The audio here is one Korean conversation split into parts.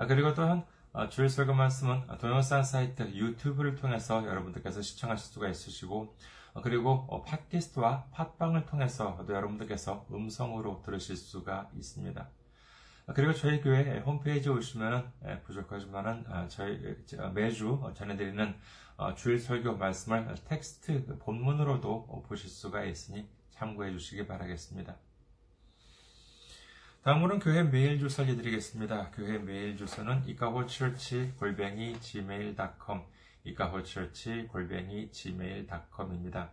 아, 그리고 또한 아, 주일 설교 말씀은 동영상 사이트 유튜브를 통해서 여러분들께서 시청하실 수가 있으시고 아, 그리고 어, 팟캐스트와 팟빵을 통해서도 여러분들께서 음성으로 들으실 수가 있습니다. 그리고 저희 교회 홈페이지에 오시면 예, 부족하지만은 저희 매주 전해드리는 어, 주일 설교 말씀을 텍스트 본문으로도 보실 수가 있으니 참고해 주시기 바라겠습니다. 다음으로는 교회 메일 주소 알려드리겠습니다. 교회 메일 주소는 이카호처치 골뱅이 gmail.com 이카호처치 골뱅이 gmail.com입니다.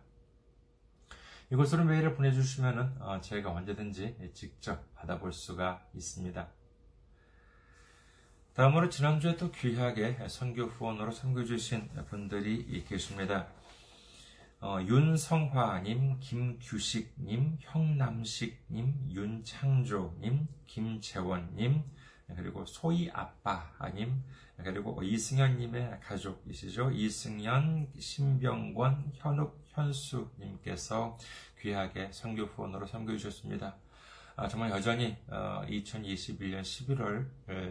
이곳으로 메일을 보내주시면 어, 제가 언제든지 직접 받아볼 수가 있습니다. 다음으로 지난주에 또 귀하게 선교 후원으로 섬겨주신 분들이 계십니다. 어, 윤성화님, 김규식님, 형남식님, 윤창조님, 김재원님, 그리고 소희 아빠님, 그리고 이승현님의 가족이시죠. 이승현, 신병권, 현욱, 현수님께서 귀하게 선교 후원으로 섬겨주셨습니다. 아, 정말 여전히 2021년 어, 11월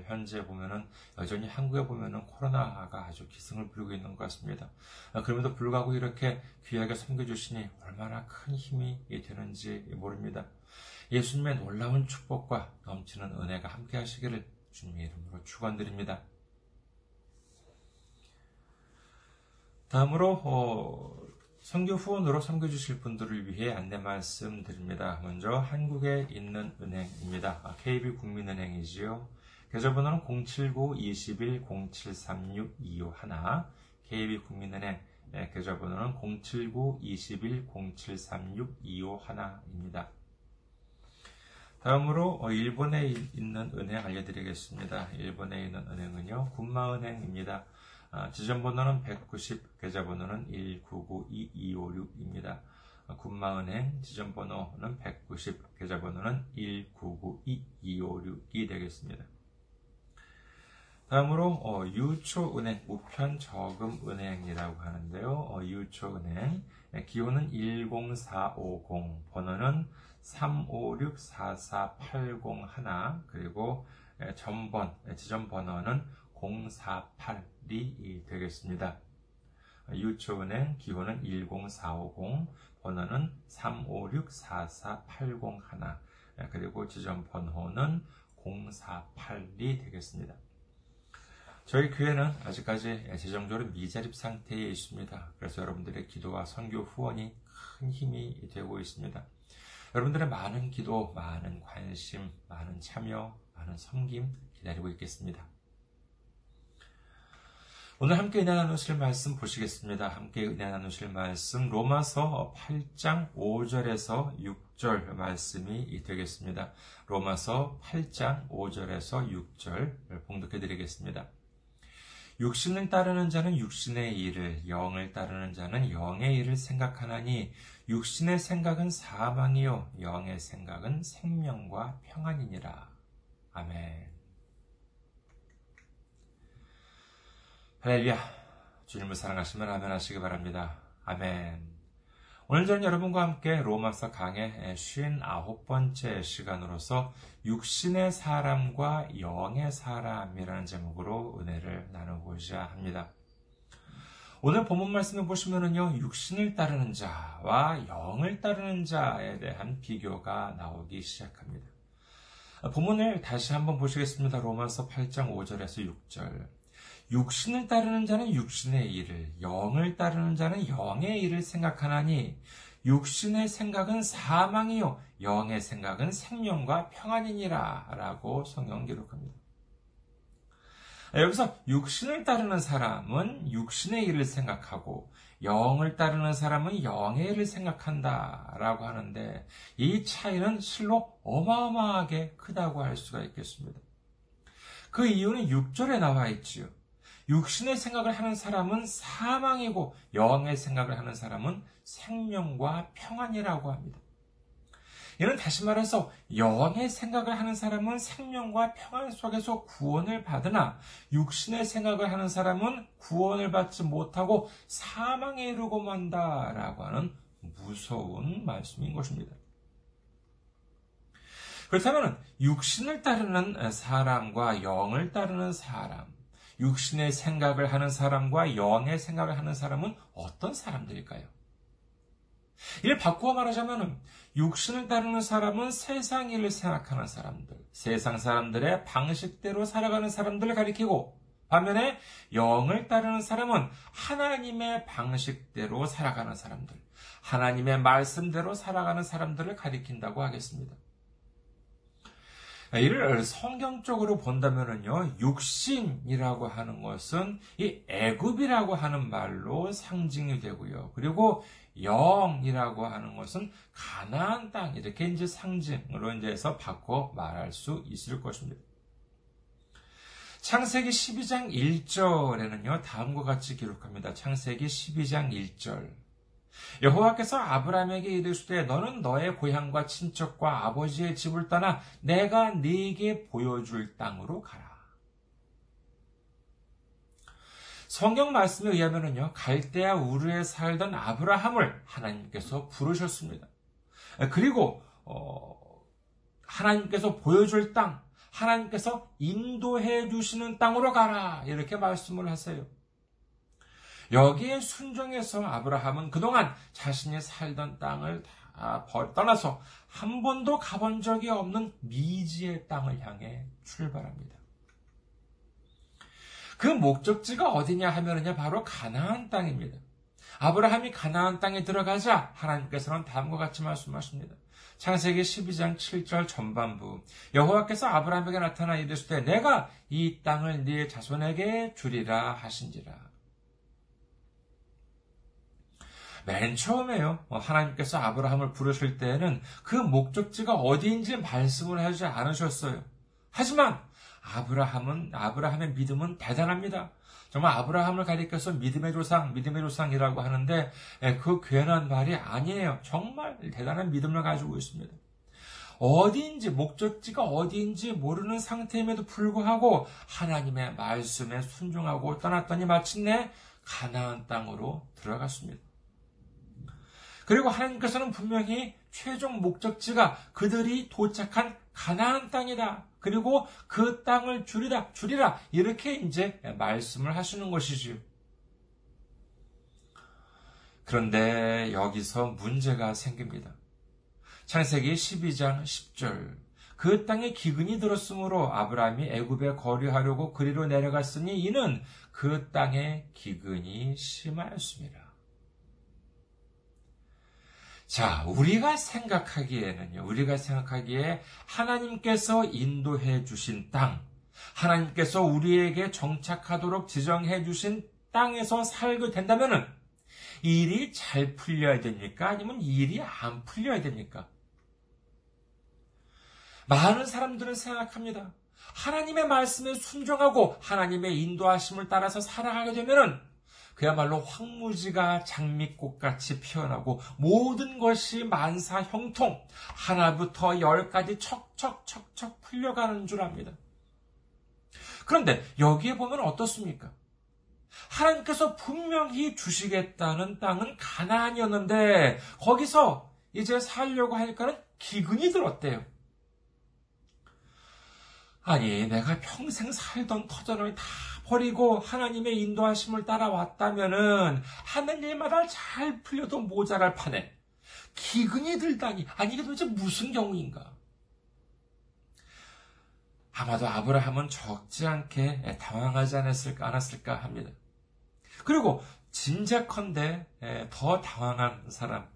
현재 보면은 여전히 한국에 보면은 코로나가 아주 기승을 부리고 있는 것 같습니다. 아, 그럼에도 불구하고 이렇게 귀하게 섬겨주시니 얼마나 큰 힘이 되는지 모릅니다. 예수님의 놀라운 축복과 넘치는 은혜가 함께 하시기를 주님의 이름으로 축원드립니다. 다음으로 어, 선교 후원으로 섬겨주실 분들을 위해 안내 말씀드립니다. 먼저 한국에 있는 은행입니다. KB 아, 국민은행이지요. 계좌번호는 079-21-0736-251 KB 국민은행 네, 계좌번호는 079-21-0736-251입니다. 다음으로 어, 일본에 있는 은행 알려드리겠습니다. 일본에 있는 은행은요, 군마은행입니다. 아, 지점번호는 190, 계좌번호는 1992256입니다. 아, 군마은행 지점번호는 190, 계좌번호는 1992256이 되겠습니다. 다음으로 어, 유초은행, 우편저금은행이라고 하는데요. 어, 유초은행 네, 기호는 10450, 번호는 3564481 그리고 전번 지점번호는 048이 되겠습니다. 유초은행 기호는 10450, 번호는 356-44801, 그리고 지점 번호는 048이 되겠습니다. 저희 교회는 아직까지 재정적으로 미자립 상태에 있습니다. 그래서 여러분들의 기도와 선교 후원이 큰 힘이 되고 있습니다. 여러분들의 많은 기도, 많은 관심, 많은 참여, 많은 섬김 기다리고 있겠습니다. 오늘 함께 은혜 나누실 말씀 보시겠습니다. 함께 은혜 나누실 말씀 로마서 8장 5절에서 6절 말씀이 되겠습니다. 로마서 8장 5절에서 6절 봉독해 드리겠습니다. 육신을 따르는 자는 육신의 일을, 영을 따르는 자는 영의 일을 생각하나니 육신의 생각은 사망이요 영의 생각은 생명과 평안이니라. 아멘. 할렐루야. 주님을 사랑하시면 아멘 하시기 바랍니다. 아멘. 오늘 저는 여러분과 함께 로마서 강의 59번째 시간으로서 육신의 사람과 영의 사람이라는 제목으로 은혜를 나누고자 합니다. 오늘 본문 말씀을 보시면은요, 육신을 따르는 자와 영을 따르는 자에 대한 비교가 나오기 시작합니다. 본문을 다시 한번 보시겠습니다. 로마서 8장 5절에서 6절. 육신을 따르는 자는 육신의 일을, 영을 따르는 자는 영의 일을 생각하나니, 육신의 생각은 사망이요, 영의 생각은 생명과 평안이니라. 라고 성경 기록합니다. 여기서 육신을 따르는 사람은 육신의 일을 생각하고, 영을 따르는 사람은 영의 일을 생각한다. 라고 하는데, 이 차이는 실로 어마어마하게 크다고 할 수가 있겠습니다. 그 이유는 6절에 나와 있지요. 육신의 생각을 하는 사람은 사망이고 영의 생각을 하는 사람은 생명과 평안이라고 합니다. 이는 다시 말해서 영의 생각을 하는 사람은 생명과 평안 속에서 구원을 받으나 육신의 생각을 하는 사람은 구원을 받지 못하고 사망에 이르고 만다라고 하는 무서운 말씀인 것입니다. 그렇다면 육신을 따르는 사람과 영을 따르는 사람, 육신의 생각을 하는 사람과 영의 생각을 하는 사람은 어떤 사람들일까요? 이를 바꾸어 말하자면 육신을 따르는 사람은 세상 일을 생각하는 사람들, 세상 사람들의 방식대로 살아가는 사람들을 가리키고 반면에 영을 따르는 사람은 하나님의 방식대로 살아가는 사람들, 하나님의 말씀대로 살아가는 사람들을 가리킨다고 하겠습니다. 이를 성경적으로 본다면요, 육신이라고 하는 것은 이 애굽이라고 하는 말로 상징이 되고요. 그리고 영이라고 하는 것은 가나안 땅 이렇게 이제 상징으로 이제 해서 바꿔 말할 수 있을 것입니다. 창세기 12장 1절에는요, 다음과 같이 기록합니다. 창세기 12장 1절. 여호와께서 아브라함에게 이르시되 너는 너의 고향과 친척과 아버지의 집을 떠나 내가 네게 보여줄 땅으로 가라. 성경 말씀에 의하면요 갈대아 우르에 살던 아브라함을 하나님께서 부르셨습니다. 그리고 어, 하나님께서 보여줄 땅, 하나님께서 인도해 주시는 땅으로 가라 이렇게 말씀을 하세요. 여기에 순종해서 아브라함은 그동안 자신이 살던 땅을 다 떠나서 한 번도 가본 적이 없는 미지의 땅을 향해 출발합니다. 그 목적지가 어디냐 하면은요, 바로 가나안 땅입니다. 아브라함이 가나안 땅에 들어가자 하나님께서는 다음과 같이 말씀하십니다. 창세기 12장 7절 전반부 여호와께서 아브라함에게 나타나 이르시되 내가 이 땅을 네 자손에게 주리라 하신지라 맨 처음에요. 어, 하나님께서 아브라함을 부르실 때에는 그 목적지가 어디인지 말씀을 하지 않으셨어요. 하지만 아브라함은 아브라함의 믿음은 대단합니다. 정말 아브라함을 가리켜서 믿음의 조상, 믿음의 조상이라고 하는데 예, 그 괜한 말이 아니에요. 정말 대단한 믿음을 가지고 있습니다. 어디인지 목적지가 어디인지 모르는 상태임에도 불구하고 하나님의 말씀에 순종하고 떠났더니 마침내 가나안 땅으로 들어갔습니다. 그리고 하나님께서는 분명히 최종 목적지가 그들이 도착한 가나안 땅이다. 그리고 그 땅을 줄이다, 줄이라. 이렇게 이제 말씀을 하시는 것이지요. 그런데 여기서 문제가 생깁니다. 창세기 12장 10절. 그 땅에 기근이 들었으므로 아브라함이 애굽에 거류하려고 그리로 내려갔으니 이는 그 땅에 기근이 심하였습니다. 자, 우리가 생각하기에는요, 우리가 생각하기에 하나님께서 인도해 주신 땅, 하나님께서 우리에게 정착하도록 지정해 주신 땅에서 살게 된다면은 일이 잘 풀려야 됩니까? 아니면 일이 안 풀려야 됩니까? 많은 사람들은 생각합니다. 하나님의 말씀에 순종하고 하나님의 인도하심을 따라서 살아가게 되면은 그야말로 황무지가 장미꽃같이 피어나고 모든 것이 만사 형통 하나부터 열까지 척척척척 풀려가는 줄 압니다. 그런데 여기에 보면 어떻습니까? 하나님께서 분명히 주시겠다는 땅은 가나안이었는데 거기서 이제 살려고 하니까는 기근이 들었대요. 아니, 내가 평생 살던 터전을 다 버리고 하나님의 인도하심을 따라왔다면은 하는 일마다 잘 풀려도 모자랄 판에 기근이 들다니 아니 이게 도대체 무슨 경우인가? 아마도 아브라함은 적지 않게 당황하지 않았을까, 않았을까 합니다. 그리고 짐작컨대 더 당황한 사람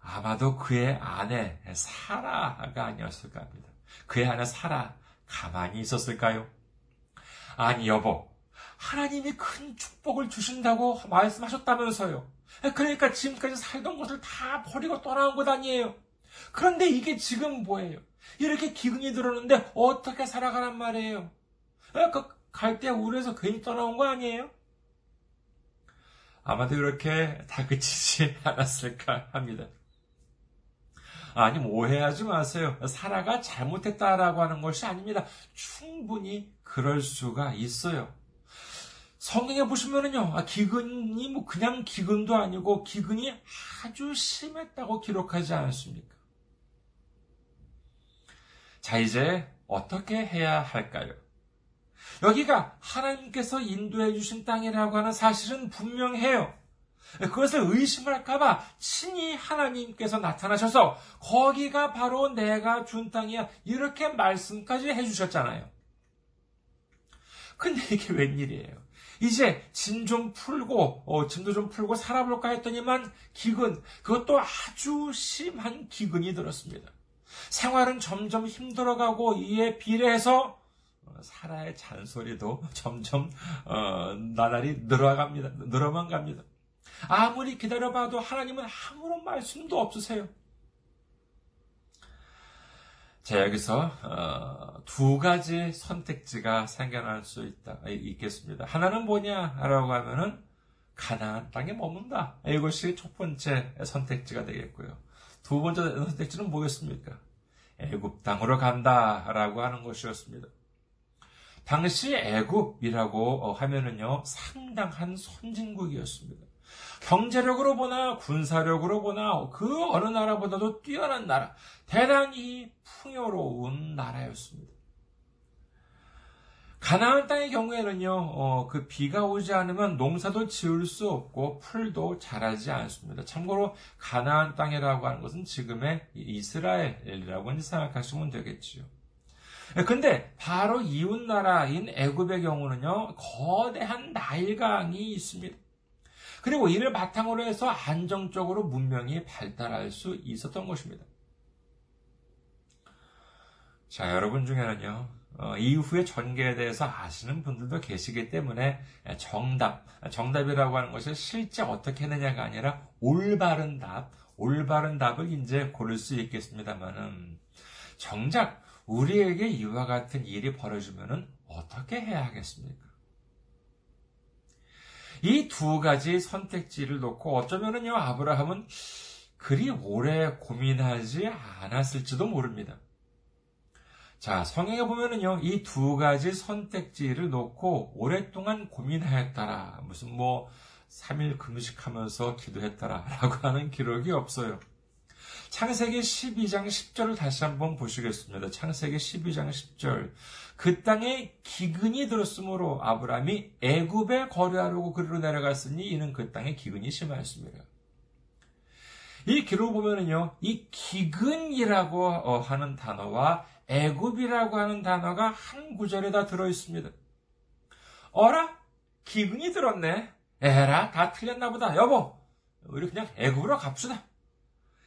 아마도 그의 아내 사라가 아니었을까 합니다. 그의 아내 사라 가만히 있었을까요? 아니, 여보. 하나님이 큰 축복을 주신다고 말씀하셨다면서요. 그러니까 지금까지 살던 것을 다 버리고 떠나온 것 아니에요. 그런데 이게 지금 뭐예요? 이렇게 기근이 들었는데 어떻게 살아가란 말이에요? 그 갈대 우르에서 괜히 떠나온 거 아니에요? 아마도 이렇게 다그치지 않았을까 합니다. 아니, 오해하지 마세요. 사라가 잘못했다라고 하는 것이 아닙니다. 충분히 그럴 수가 있어요. 성경에 보시면은요, 아, 기근이 뭐 그냥 기근도 아니고 기근이 아주 심했다고 기록하지 않습니까? 자, 이제 어떻게 해야 할까요? 여기가 하나님께서 인도해 주신 땅이라고 하는 사실은 분명해요. 그것을 의심할까봐 친히 하나님께서 나타나셔서 거기가 바로 내가 준 땅이야. 이렇게 말씀까지 해주셨잖아요. 근데 이게 웬일이에요? 이제 짐 좀 풀고, 어, 짐도 좀 풀고 살아볼까 했더니만 기근, 그것도 아주 심한 기근이 들었습니다. 생활은 점점 힘들어가고 이에 비례해서 사라의 잔소리도 점점 어, 나날이 늘어갑니다. 늘어만 갑니다. 아무리 기다려봐도 하나님은 아무런 말씀도 없으세요. 자, 여기서, 어, 두 가지 선택지가 생겨날 수 있다, 있겠습니다. 하나는 뭐냐? 라고 하면은, 가나안 땅에 머문다. 이것이 첫 번째 선택지가 되겠고요. 두 번째 선택지는 뭐겠습니까? 애굽 땅으로 간다라고 하는 것이었습니다. 당시 애굽이라고 하면은요 상당한 선진국이었습니다. 경제력으로 보나 군사력으로 보나 그 어느 나라보다도 뛰어난 나라, 대단히 풍요로운 나라였습니다. 가나안 땅의 경우에는요, 어, 그 비가 오지 않으면 농사도 지을 수 없고 풀도 자라지 않습니다. 참고로 가나안 땅이라고 하는 것은 지금의 이스라엘이라고 생각하시면 되겠지요. 근데 바로 이웃 나라인 애굽의 경우는요, 거대한 나일강이 있습니다. 그리고 이를 바탕으로 해서 안정적으로 문명이 발달할 수 있었던 것입니다. 자, 여러분 중에는요, 어, 이후의 전개에 대해서 아시는 분들도 계시기 때문에 정답, 정답이라고 하는 것을 실제 어떻게 했느냐가 아니라 올바른 답, 올바른 답을 이제 고를 수 있겠습니다만은 정작 우리에게 이와 같은 일이 벌어지면 어떻게 해야 하겠습니까? 이 두 가지 선택지를 놓고 어쩌면은요, 아브라함은 그리 오래 고민하지 않았을지도 모릅니다. 자, 성경에 보면은요, 이 두 가지 선택지를 놓고 오랫동안 고민하였다라. 무슨 뭐, 3일 금식하면서 기도했다라. 라고 하는 기록이 없어요. 창세기 12장 10절을 다시 한번 보시겠습니다. 창세기 12장 10절. 그 땅에 기근이 들었으므로 아브라함이 애굽에 거류하려고 그리로 내려갔으니 이는 그 땅에 기근이 심하였습니다. 이 기록을 보면은요, 이 기근이라고 어, 하는 단어와 애굽이라고 하는 단어가 한 구절에 다 들어 있습니다. 어라? 기근이 들었네. 에라, 다 틀렸나 보다. 여보, 우리 그냥 애굽으로 갑시다.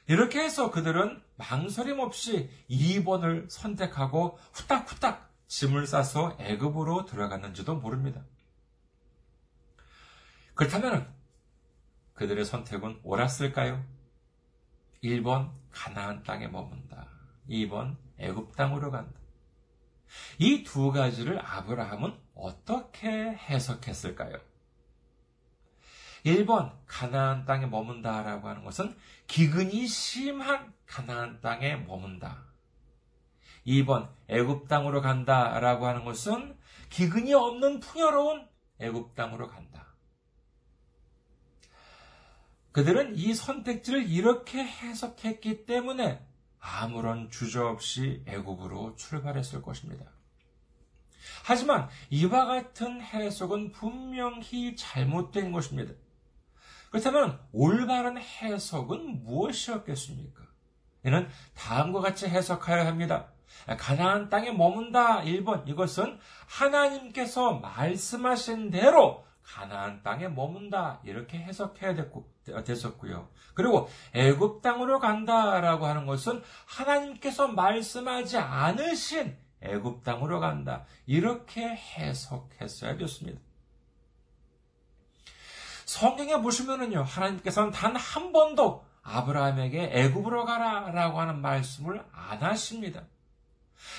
이렇게 해서 그들은 망설임 없이 2번을 선택하고 후딱후딱 짐을 싸서 애굽으로 들어갔는지도 모릅니다. 그렇다면 그들의 선택은 옳았을까요? 1번 가나안 땅에 머문다. 2번 애굽 땅으로 간다. 이 두 가지를 아브라함은 어떻게 해석했을까요? 1번 가나안 땅에 머문다라고 하는 것은 기근이 심한 가나안 땅에 머문다. 2번 애굽 땅으로 간다라고 하는 것은 기근이 없는 풍요로운 애굽 땅으로 간다. 그들은 이 선택지를 이렇게 해석했기 때문에 아무런 주저 없이 애굽으로 출발했을 것입니다. 하지만 이와 같은 해석은 분명히 잘못된 것입니다. 그렇다면 올바른 해석은 무엇이었겠습니까? 이는 다음과 같이 해석하여야 합니다. 가나안 땅에 머문다 1번 이것은 하나님께서 말씀하신 대로 가나안 땅에 머문다 이렇게 해석해야 됐고, 됐었고요. 그리고 애굽 땅으로 간다라고 하는 것은 하나님께서 말씀하지 않으신 애굽 땅으로 간다 이렇게 해석했어야 됐습니다. 성경에 보시면은요, 하나님께서는 단 한 번도 아브라함에게 애굽으로 가라라고 하는 말씀을 안 하십니다.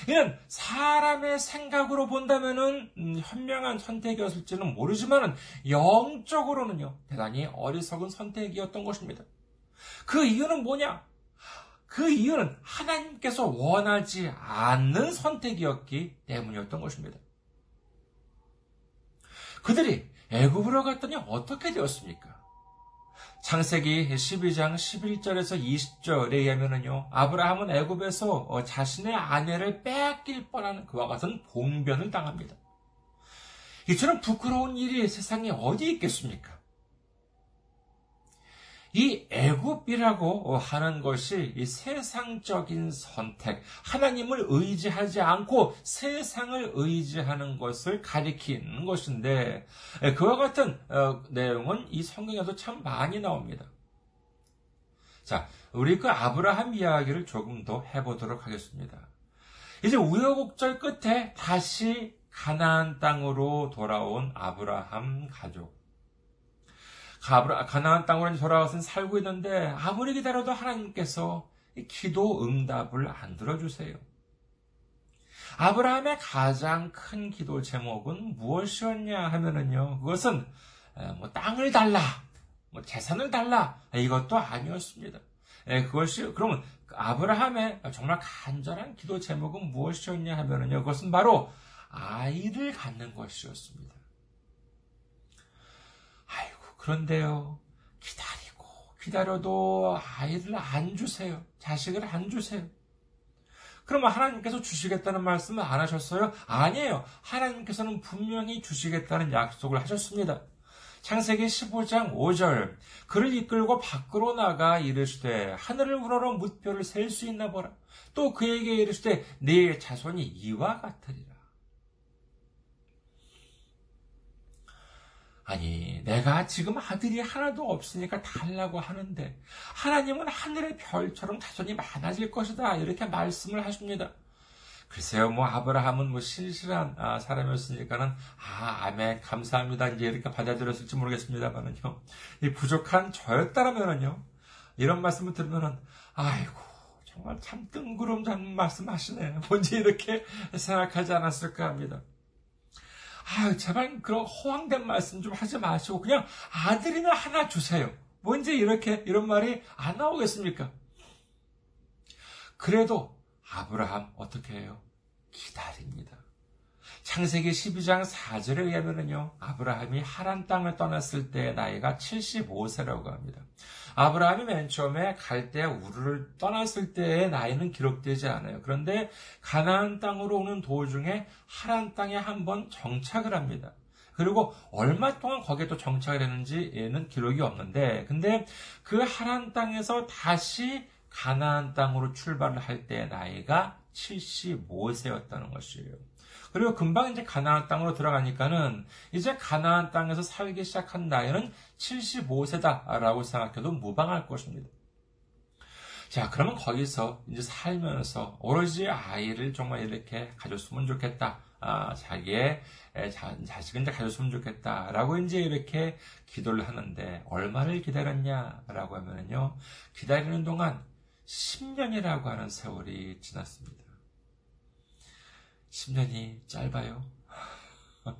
이는 사람의 생각으로 본다면은 음, 현명한 선택이었을지는 모르지만은 영적으로는요 대단히 어리석은 선택이었던 것입니다. 그 이유는 뭐냐? 그 이유는 하나님께서 원하지 않는 선택이었기 때문이었던 것입니다. 그들이 애굽으로 갔더니 어떻게 되었습니까? 창세기 12장 11절에서 20절에 의하면요 아브라함은 애굽에서 어, 자신의 아내를 빼앗길 뻔한 그와 같은 봉변을 당합니다. 이처럼 부끄러운 일이 세상에 어디 있겠습니까? 이 애굽이라고 하는 것이 이 세상적인 선택, 하나님을 의지하지 않고 세상을 의지하는 것을 가리키는 것인데 그와 같은 어, 내용은 이 성경에도 참 많이 나옵니다. 자, 우리 그 아브라함 이야기를 조금 더 해보도록 하겠습니다. 이제 우여곡절 끝에 다시 가나안 땅으로 돌아온 아브라함 가족. 가나안 땅으로 돌아와서 살고 있는데 아무리 기다려도 하나님께서 기도 응답을 안 들어주세요. 아브라함의 가장 큰 기도 제목은 무엇이었냐 하면은요, 그것은 뭐 땅을 달라, 뭐 재산을 달라 이것도 아니었습니다. 그것이 그러면 아브라함의 정말 간절한 기도 제목은 무엇이었냐 하면은요, 그것은 바로 아이를 갖는 것이었습니다. 그런데요, 기다리고, 기다려도 아이를 안 주세요. 자식을 안 주세요. 그러면 하나님께서 주시겠다는 말씀을 안 하셨어요? 아니에요. 하나님께서는 분명히 주시겠다는 약속을 하셨습니다. 창세기 15장 5절 그를 이끌고 밖으로 나가 이르시되 하늘을 우러러 무뼈를 셀 수 있나 보라. 또 그에게 이르시되 네 자손이 이와 같으리라. 아니, 내가 지금 아들이 하나도 없으니까 달라고 하는데, 하나님은 하늘의 별처럼 자손이 많아질 것이다. 이렇게 말씀을 하십니다. 글쎄요, 뭐, 아브라함은 뭐, 신실한 아, 사람이었으니까는, 아, 아멘, 감사합니다. 이제 이렇게 받아들였을지 모르겠습니다만은요. 이 부족한 저였다라면은요, 이런 말씀을 들으면은, 아이고, 정말 참 뜬구름 잡는 말씀 하시네. 뭔지 이렇게 생각하지 않았을까 합니다. 아, 제발 그런 허황된 말씀 좀 하지 마시고 그냥 아들이나 하나 주세요. 뭔지 이렇게 이런 말이 안 나오겠습니까? 그래도 아브라함 어떻게 해요? 기다립니다. 창세기 12장 4절에 의하면요, 아브라함이 하란 땅을 떠났을 때 나이가 75세라고 합니다. 아브라함이 맨 처음에 갈대 우르를 떠났을 때의 나이는 기록되지 않아요. 그런데 가나안 땅으로 오는 도중에 하란 땅에 한번 정착을 합니다. 그리고 얼마 동안 거기에 또 정착을 했는지에는 기록이 없는데, 근데 그 하란 땅에서 다시 가나안 땅으로 출발을 할 때의 나이가 75세였다는 것이에요. 그리고 금방 이제 가나안 땅으로 들어가니까는 이제 가나안 땅에서 살기 시작한 나이는 75세다라고 생각해도 무방할 것입니다. 자, 그러면 거기서 이제 살면서 오로지 아이를 정말 이렇게 가졌으면 좋겠다. 아, 자기의 자, 자식은 이제 가졌으면 좋겠다 라고 이제 이렇게 기도를 하는데 얼마를 기다렸냐 라고 하면요 기다리는 동안 10년이라고 하는 세월이 지났습니다. 10년이 짧아요.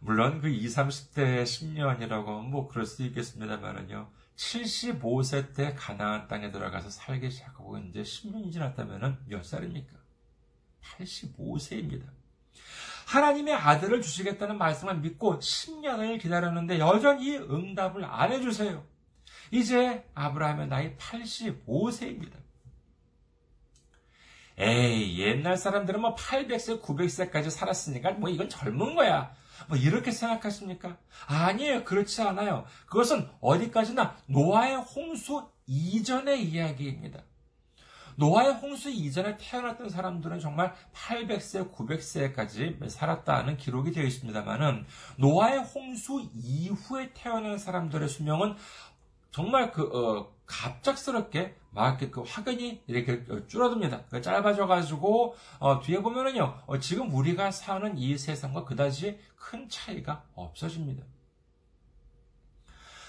물론 그 20, 30대의 10년이라고 뭐 그럴 수 있겠습니다만은요. 75세 때 가나안 땅에 들어가서 살기 시작하고 이제 10년이 지났다면은 몇 살입니까? 85세입니다. 하나님의 아들을 주시겠다는 말씀을 믿고 10년을 기다렸는데 여전히 응답을 안 해주세요. 이제 아브라함의 나이 85세입니다. 에이, 옛날 사람들은 뭐 800세, 900세까지 살았으니까 뭐 이건 젊은 거야. 뭐 이렇게 생각하십니까? 아니에요. 그렇지 않아요. 그것은 어디까지나 노아의 홍수 이전의 이야기입니다. 노아의 홍수 이전에 태어났던 사람들은 정말 800세, 900세까지 살았다는 기록이 되어 있습니다만은 노아의 홍수 이후에 태어난 사람들의 수명은 정말 그 어, 갑작스럽게 막 이렇게 그 확연히 이렇게 줄어듭니다. 그 짧아져가지고 어, 뒤에 보면은요, 어, 지금 우리가 사는 이 세상과 그다지 큰 차이가 없어집니다.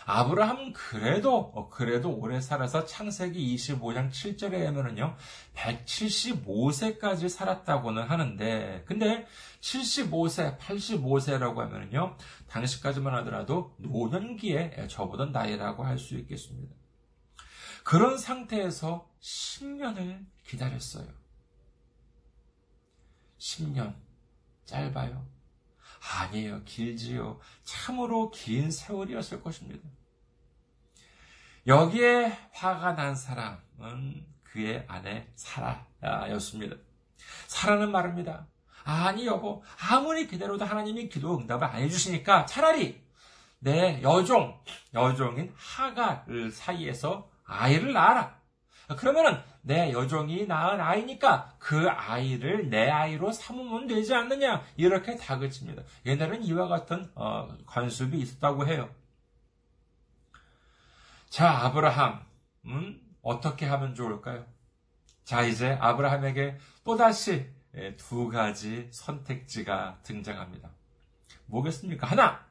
아브라함 그래도 어, 그래도 오래 살아서 창세기 25장 7절에 하면은요 175세까지 살았다고는 하는데 근데 75세, 85세라고 하면은요 당시까지만 하더라도 노년기에 접어든 나이라고 할 수 있겠습니다. 그런 상태에서 10년을 기다렸어요. 10년 짧아요. 아니에요. 길지요. 참으로 긴 세월이었을 것입니다. 여기에 화가 난 사람은 그의 아내 사라였습니다. 사라는 말입니다. 아니 여보, 아무리 기다려도 하나님이 기도 응답을 안 해주시니까 차라리 내 여종, 여종인 하갈 사이에서 아이를 낳아라. 그러면은 내 여종이 낳은 아이니까 그 아이를 내 아이로 삼으면 되지 않느냐 이렇게 다그칩니다. 옛날에는 이와 같은 어, 관습이 있었다고 해요. 자 아브라함은 어떻게 하면 좋을까요? 자 이제 아브라함에게 또 다시 예, 두 가지 선택지가 등장합니다. 뭐겠습니까? 하나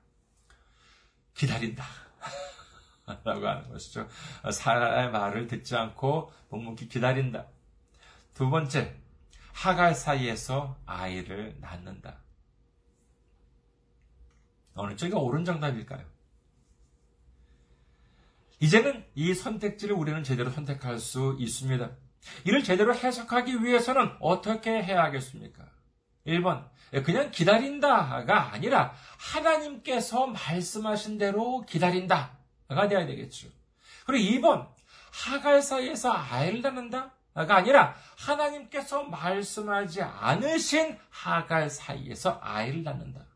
기다린다. 라고 하는 것이죠. 사라의 말을 듣지 않고 묵묵히 기다린다. 두 번째, 하갈 사이에서 아이를 낳는다. 어느 쪽이 옳은 정답일까요? 이제는 이 선택지를 우리는 제대로 선택할 수 있습니다. 이를 제대로 해석하기 위해서는 어떻게 해야 하겠습니까? 1번, 그냥 기다린다가 아니라 하나님께서 말씀하신 대로 기다린다. 가 돼야 되겠죠. 그리고 2번, 하갈 사이에서 아이를 낳는다? 가 아니라 하나님께서 말씀하지 않으신 하갈 사이에서 아이를 낳는다.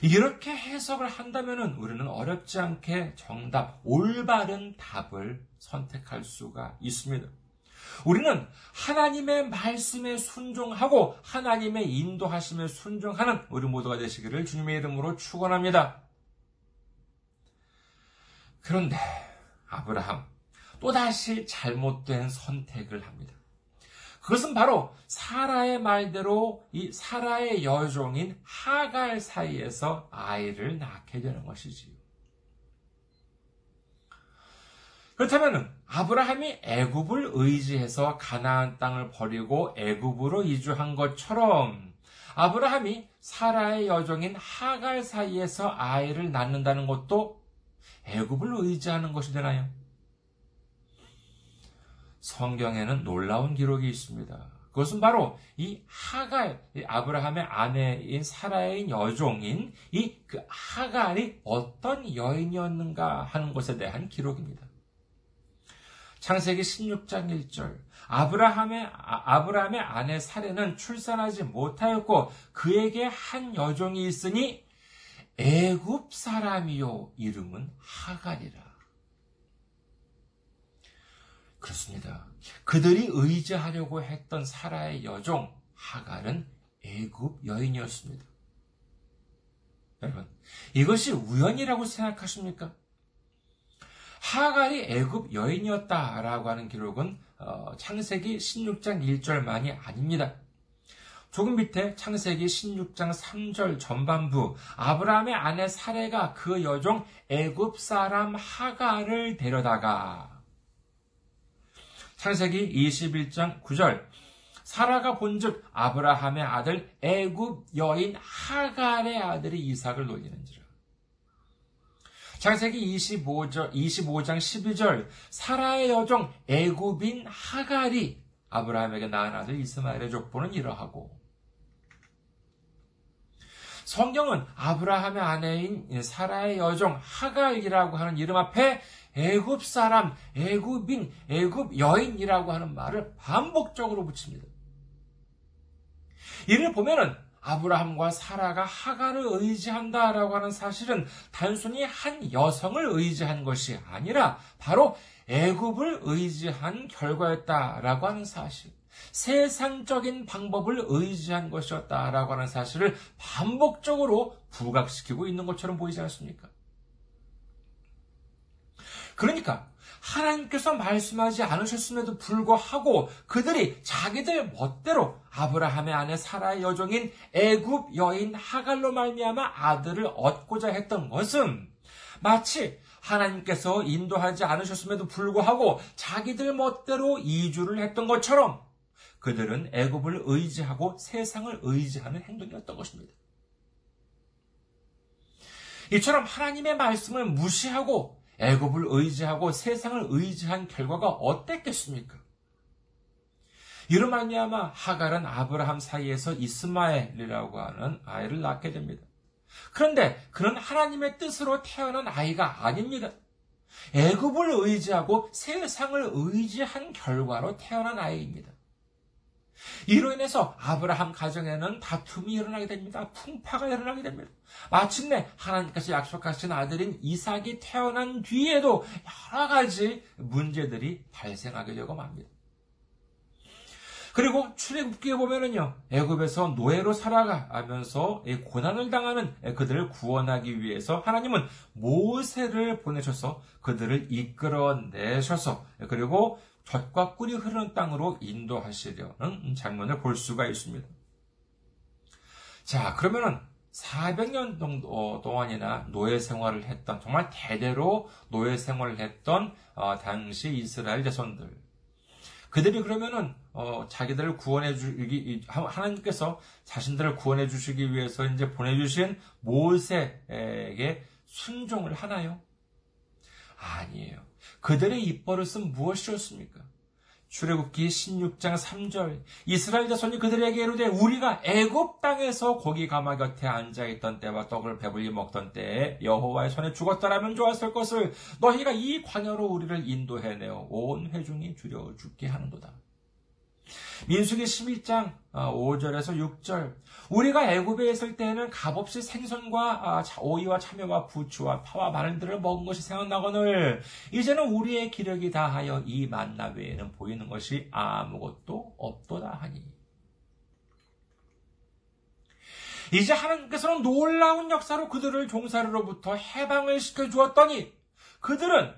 이렇게 해석을 한다면 우리는 어렵지 않게 정답, 올바른 답을 선택할 수가 있습니다. 우리는 하나님의 말씀에 순종하고 하나님의 인도하심에 순종하는 우리 모두가 되시기를 주님의 이름으로 축원합니다. 그런데 아브라함 또다시 잘못된 선택을 합니다. 그것은 바로 사라의 말대로 이 사라의 여종인 하갈 사이에서 아이를 낳게 되는 것이지요. 그렇다면 아브라함이 애굽을 의지해서 가나안 땅을 버리고 애굽으로 이주한 것처럼 아브라함이 사라의 여종인 하갈 사이에서 아이를 낳는다는 것도 애굽을 의지하는 것이 되나요? 성경에는 놀라운 기록이 있습니다. 그것은 바로 이 하갈, 아브라함의 아내인 사라의 여종인 이 그 하갈이 어떤 여인이었는가 하는 것에 대한 기록입니다. 창세기 16장 1절. 아브라함의, 아, 브라함의 아내 사례는 출산하지 못하였고 그에게 한 여종이 있으니 애굽 사람이요 이름은 하갈이라. 그렇습니다. 그들이 의지하려고 했던 사라의 여종 하갈은 애굽 여인이었습니다. 여러분, 이것이 우연이라고 생각하십니까? 하갈이 애굽 여인이었다라고 하는 기록은 어, 창세기 16장 1절만이 아닙니다. 조금 밑에 창세기 16장 3절 전반부 아브라함의 아내 사례가 그 여종 애굽 사람 하가를 데려다가 창세기 21장 9절 사라가 본즉 아브라함의 아들 애굽 여인 하갈의 아들이 이삭을 놀리는지라. 창세기 25절, 25장 12절 사라의 여종 애굽인 하갈이 아브라함에게 낳은 아들 이스마엘의 족보는 이러하고 성경은 아브라함의 아내인 사라의 여종 하갈이라고 하는 이름 앞에 애굽 사람, 애굽인, 애굽 여인이라고 하는 말을 반복적으로 붙입니다. 이를 보면은 아브라함과 사라가 하갈을 의지한다라고 하는 사실은 단순히 한 여성을 의지한 것이 아니라 바로 애굽을 의지한 결과였다라고 하는 사실. 세상적인 방법을 의지한 것이었다라고 하는 사실을 반복적으로 부각시키고 있는 것처럼 보이지 않습니까? 그러니까 하나님께서 말씀하지 않으셨음에도 불구하고 그들이 자기들 멋대로 아브라함의 아내 사라의 여종인 애굽 여인 하갈로 말미암아 아들을 얻고자 했던 것은 마치 하나님께서 인도하지 않으셨음에도 불구하고 자기들 멋대로 이주를 했던 것처럼 그들은 애굽을 의지하고 세상을 의지하는 행동이었던 것입니다. 이처럼 하나님의 말씀을 무시하고 애굽을 의지하고 세상을 의지한 결과가 어땠겠습니까? 말미암아 하갈은 아브라함 사이에서 이스마엘이라고 하는 아이를 낳게 됩니다. 그런데 그는 하나님의 뜻으로 태어난 아이가 아닙니다. 애굽을 의지하고 세상을 의지한 결과로 태어난 아이입니다. 이로 인해서 아브라함 가정에는 다툼이 일어나게 됩니다. 풍파가 일어나게 됩니다. 마침내 하나님께서 약속하신 아들인 이삭이 태어난 뒤에도 여러 가지 문제들이 발생하게 되고 맙니다. 그리고 출애굽기에 보면은요, 애굽에서 노예로 살아가면서 고난을 당하는 그들을 구원하기 위해서 하나님은 모세를 보내셔서 그들을 이끌어내셔서 그리고 젖과 꿀이 흐르는 땅으로 인도하시려는 장면을 볼 수가 있습니다. 자, 그러면은 400년 정도 동안이나 노예 생활을 했던 정말 대대로 노예 생활을 했던 어, 당시 이스라엘 자손들 그들이 그러면은 어, 자기들을 구원해 주기 하나님께서 자신들을 구원해 주시기 위해서 이제 보내주신 모세에게 순종을 하나요? 아니에요. 그들의 입버릇은 무엇이었습니까? 출애굽기 16장 3절 이스라엘 자손이 그들에게 이르되 우리가 애굽 땅에서 고기 가마 곁에 앉아 있던 때와 떡을 배불리 먹던 때에 여호와의 손에 죽었더라면 좋았을 것을 너희가 이 광야로 우리를 인도해내어 온 회중이 두려워 죽게 하는도다. 민수기 11장 5절에서 어, 6절. 우리가 애굽에 있을 때에는 값없이 생선과 아, 오이와 참외와 부추와 파와 마늘들을 먹은 것이 생각나거늘. 이제는 우리의 기력이 다하여 이 만나 외에는 보이는 것이 아무것도 없도다 하니. 이제 하나님께서는 놀라운 역사로 그들을 종살이로부터 해방을 시켜 주었더니 그들은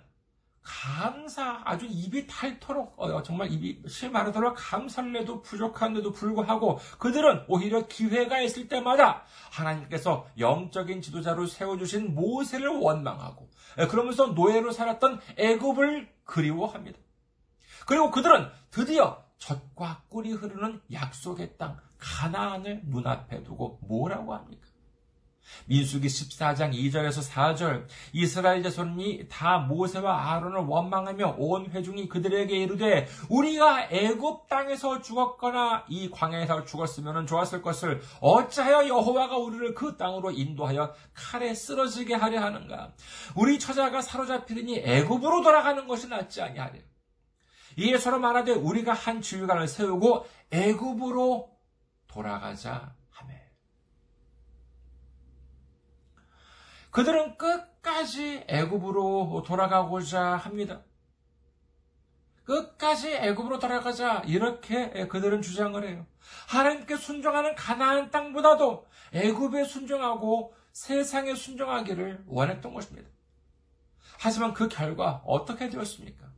감사, 아주 입이 닳도록, 어, 정말 입이 실마르도록 감사를 내도 부족한데도 불구하고 그들은 오히려 기회가 있을 때마다 하나님께서 영적인 지도자로 세워주신 모세를 원망하고, 그러면서 노예로 살았던 애굽을 그리워합니다. 그리고 그들은 드디어 젖과 꿀이 흐르는 약속의 땅, 가나안을 눈앞에 두고 뭐라고 합니까? 민수기 14장 2절에서 4절 이스라엘 자손이 다 모세와 아론을 원망하며 온 회중이 그들에게 이르되 우리가 애굽 땅에서 죽었거나 이 광야에서 죽었으면 좋았을 것을 어찌하여 여호와가 우리를 그 땅으로 인도하여 칼에 쓰러지게 하려 하는가? 우리 처자가 사로잡히더니 애굽으로 돌아가는 것이 낫지 아니하랴. 이에 서로 말하되 우리가 한 지휘관을 세우고 애굽으로 돌아가자 그들은 끝까지 애굽으로 돌아가고자 합니다. 끝까지 애굽으로 돌아가자 이렇게 그들은 주장을 해요. 하나님께 순종하는 가나안 땅보다도 애굽에 순종하고 세상에 순종하기를 원했던 것입니다. 하지만 그 결과 어떻게 되었습니까?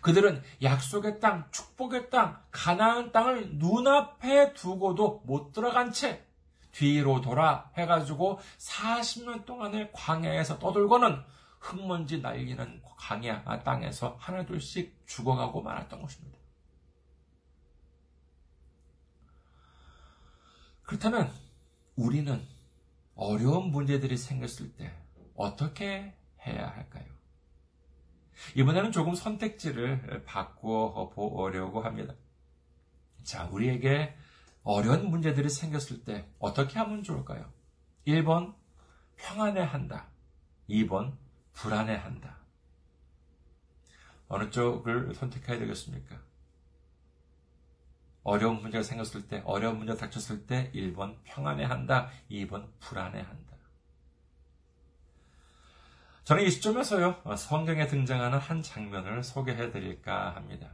그들은 약속의 땅, 축복의 땅, 가나안 땅을 눈앞에 두고도 못 들어간 채 뒤로 돌아 해가지고 40년 동안을 광야에서 떠돌고는 흙먼지 날리는 광야 땅에서 하나둘씩 죽어가고 말았던 것입니다. 그렇다면 우리는 어려운 문제들이 생겼을 때 어떻게 해야 할까요? 이번에는 조금 선택지를 바꾸어 보려고 합니다. 자, 우리에게 어려운 문제들이 생겼을 때 어떻게 하면 좋을까요? 1번, 평안해 한다. 2번, 불안해 한다. 어느 쪽을 선택해야 되겠습니까? 어려운 문제가 생겼을 때, 어려운 문제가 닥쳤을 때 1번 평안해 한다. 2번 불안해 한다. 저는 이 시점에서요, 성경에 등장하는 한 장면을 소개해 드릴까 합니다.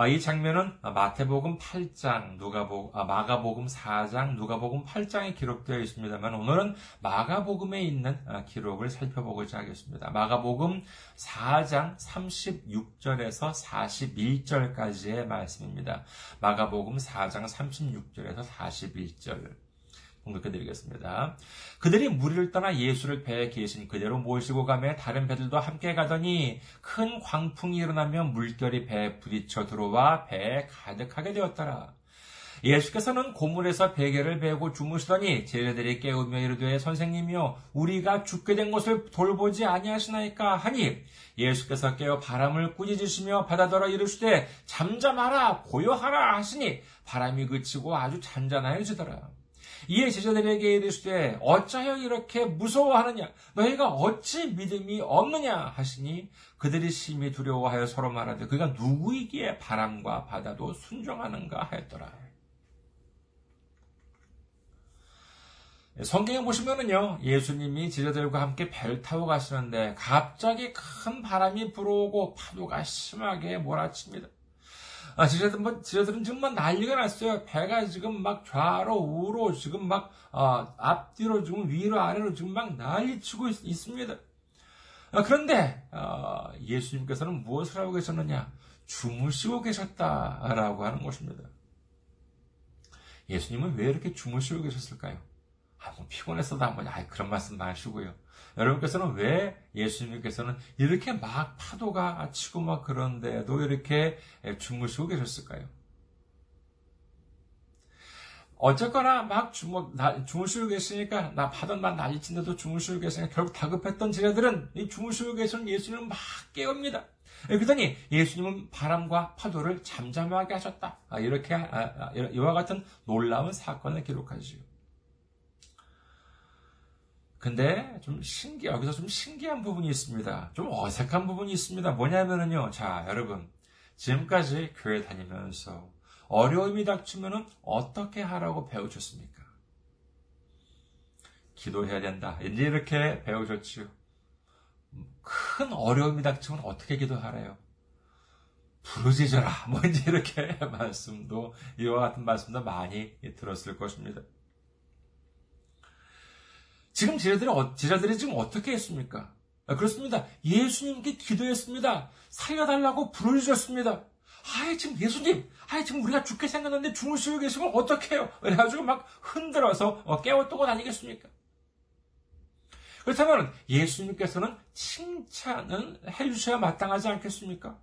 아, 이 장면은 마태복음 8장, 누가복, 아, 마가복음 4장, 누가복음 8장에 기록되어 있습니다만 오늘은 마가복음에 있는 아, 기록을 살펴보고자 하겠습니다. 마가복음 4장 36절에서 41절까지의 말씀입니다. 마가복음 4장 36절에서 41절. 공격해드리겠습니다. 그들이 무리를 떠나 예수를 배에 계신 그대로 모시고 가며 다른 배들도 함께 가더니 큰 광풍이 일어나며 물결이 배에 부딪혀 들어와 배에 가득하게 되었더라. 예수께서는 고물에서 베개를 베고 주무시더니 제자들이 깨우며 이르되 선생님이여 우리가 죽게 된 것을 돌보지 아니하시나이까 하니 예수께서 깨어 바람을 꾸짖으시며 바다더러 이르시되 잠잠하라 고요하라 하시니 바람이 그치고 아주 잔잔하여지더라. 이에 제자들에게 이르시되 어찌하여 이렇게 무서워하느냐 너희가 어찌 믿음이 없느냐 하시니 그들이 심히 두려워하여 서로 말하되 그가 누구이기에 바람과 바다도 순종하는가 하였더라. 성경에 보시면은요, 예수님이 제자들과 함께 배를 타고 가시는데 갑자기 큰 바람이 불어오고 파도가 심하게 몰아칩니다. 아, 지자들은, 뭐, 지자들은 지금 막 난리가 났어요. 배가 지금 막 좌로, 우로, 지금 막, 어, 앞뒤로, 지금 위로, 아래로 지금 막 난리 치고 있, 습니다 아, 그런데, 어, 예수님께서는 무엇을 하고 계셨느냐? 주무시고 계셨다라고 하는 것입니다. 예수님은 왜 이렇게 주무시고 계셨을까요? 아, 뭐 피곤해서도 한번, 아, 그런 말씀 마시고요. 여러분께서는 왜 예수님께서는 이렇게 막 파도가 치고 막 그런데도 이렇게 주무시고 계셨을까요? 어쨌거나 막 주무, 주무시고 계시니까 나 파도만 난리친데도 주무시고 계시니까 결국 다급했던 제자들은 이 주무시고 계신 예수님을 막 깨웁니다. 그러더니 예수님은 바람과 파도를 잠잠하게 하셨다. 아, 이렇게 아, 아, 이와 같은 놀라운 사건을 기록하지요. 근데 좀 신기, 여기서 좀 신기한 부분이 있습니다. 좀 어색한 부분이 있습니다. 뭐냐면은요. 자, 여러분. 지금까지 교회 다니면서 어려움이 닥치면은 어떻게 하라고 배우셨습니까? 기도해야 된다. 이제 이렇게 배우셨지요. 큰 어려움이 닥치면 어떻게 기도하래요? 부르짖어라. 뭐 이제 이렇게 말씀도, 이와 같은 말씀도 많이 들었을 것입니다. 지금 제자들이, 어, 제자들이 지금 어떻게 했습니까? 아, 그렇습니다. 예수님께 기도했습니다. 살려달라고 부르셨습니다. 아이, 지금 예수님, 아이, 지금 우리가 죽게 생겼는데 주무시고 계시면 어떡해요? 그래가지고 막 흔들어서 어, 깨워뜨고 다니겠습니까? 그렇다면 예수님께서는 칭찬을 해주셔야 마땅하지 않겠습니까?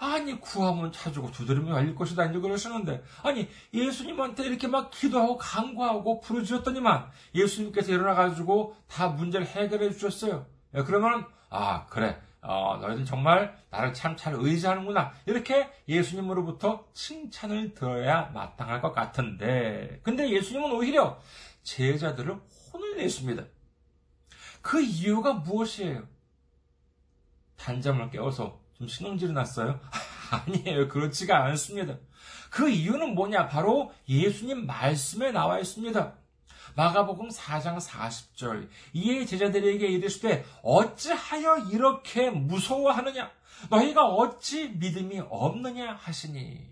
아니 구하면 찾고 두드리면 열릴 것이다 이제 그러시는데 아니 예수님한테 이렇게 막 기도하고 간구하고 부르짖었더니만 예수님께서 일어나 가지고 다 문제를 해결해 주셨어요. 예, 그러면 아 그래 어, 너희들 정말 나를 참 잘 의지하는구나 이렇게 예수님으로부터 칭찬을 들어야 마땅할 것 같은데 근데 예수님은 오히려 제자들을 혼을 냈습니다. 그 이유가 무엇이에요? 단잠을 깨워서 좀 신경질이 났어요? 아니에요. 그렇지가 않습니다. 그 이유는 뭐냐? 바로 예수님 말씀에 나와 있습니다. 마가복음 4장 40절 이에 제자들에게 이르시되 어찌하여 이렇게 무서워하느냐 너희가 어찌 믿음이 없느냐 하시니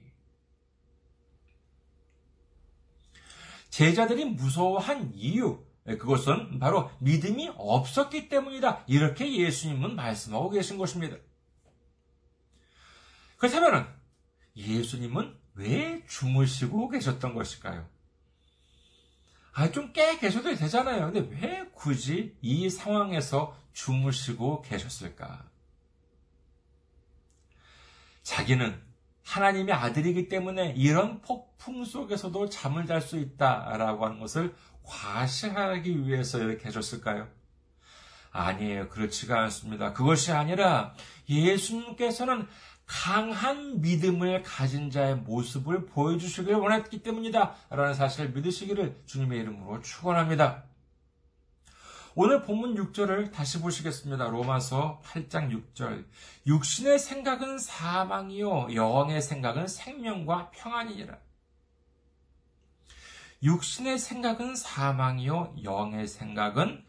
제자들이 무서워한 이유 그것은 바로 믿음이 없었기 때문이다 이렇게 예수님은 말씀하고 계신 것입니다. 그렇다면 예수님은 왜 주무시고 계셨던 것일까요? 아, 좀 깨 계셔도 되잖아요. 근데 왜 굳이 이 상황에서 주무시고 계셨을까? 자기는 하나님의 아들이기 때문에 이런 폭풍 속에서도 잠을 잘 수 있다라고 하는 것을 과시하기 위해서 이렇게 하셨을까요? 아니에요. 그렇지가 않습니다. 그것이 아니라 예수님께서는 강한 믿음을 가진 자의 모습을 보여주시길 원했기 때문이다. 라는 사실을 믿으시기를 주님의 이름으로 축원합니다. 오늘 본문 6절을 다시 보시겠습니다. 로마서 8장 6절. 육신의 생각은 사망이요 영의 생각은 생명과 평안이니라. 육신의 생각은 사망이요 영의 생각은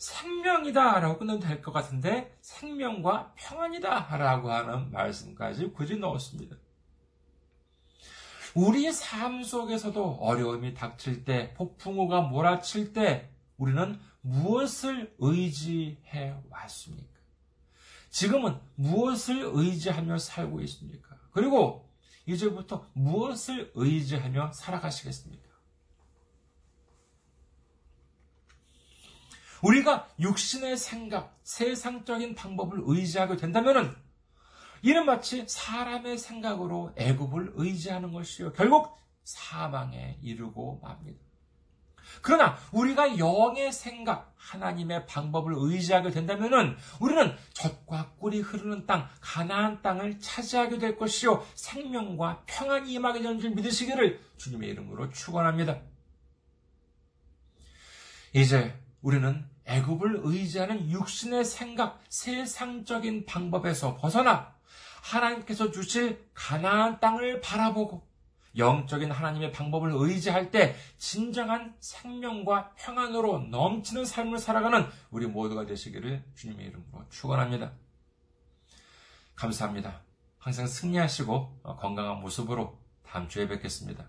생명이다 라고 끝내도 될것 같은데 생명과 평안이다 라고 하는 말씀까지 굳이 넣었습니다. 우리 삶 속에서도 어려움이 닥칠 때, 폭풍우가 몰아칠 때, 우리는 무엇을 의지해 왔습니까? 지금은 무엇을 의지하며 살고 있습니까? 그리고 이제부터 무엇을 의지하며 살아가시겠습니까? 우리가 육신의 생각, 세상적인 방법을 의지하게 된다면 이는 마치 사람의 생각으로 애굽을 의지하는 것이요. 결국 사망에 이르고 맙니다. 그러나 우리가 영의 생각, 하나님의 방법을 의지하게 된다면 우리는 젖과 꿀이 흐르는 땅, 가나안 땅을 차지하게 될 것이요 생명과 평안이 임하게 되는 줄 믿으시기를 주님의 이름으로 축원합니다. 이제 우리는 애굽을 의지하는 육신의 생각, 세상적인 방법에서 벗어나 하나님께서 주실 가나안 땅을 바라보고 영적인 하나님의 방법을 의지할 때 진정한 생명과 평안으로 넘치는 삶을 살아가는 우리 모두가 되시기를 주님의 이름으로 축원합니다. 감사합니다. 항상 승리하시고 건강한 모습으로 다음 주에 뵙겠습니다.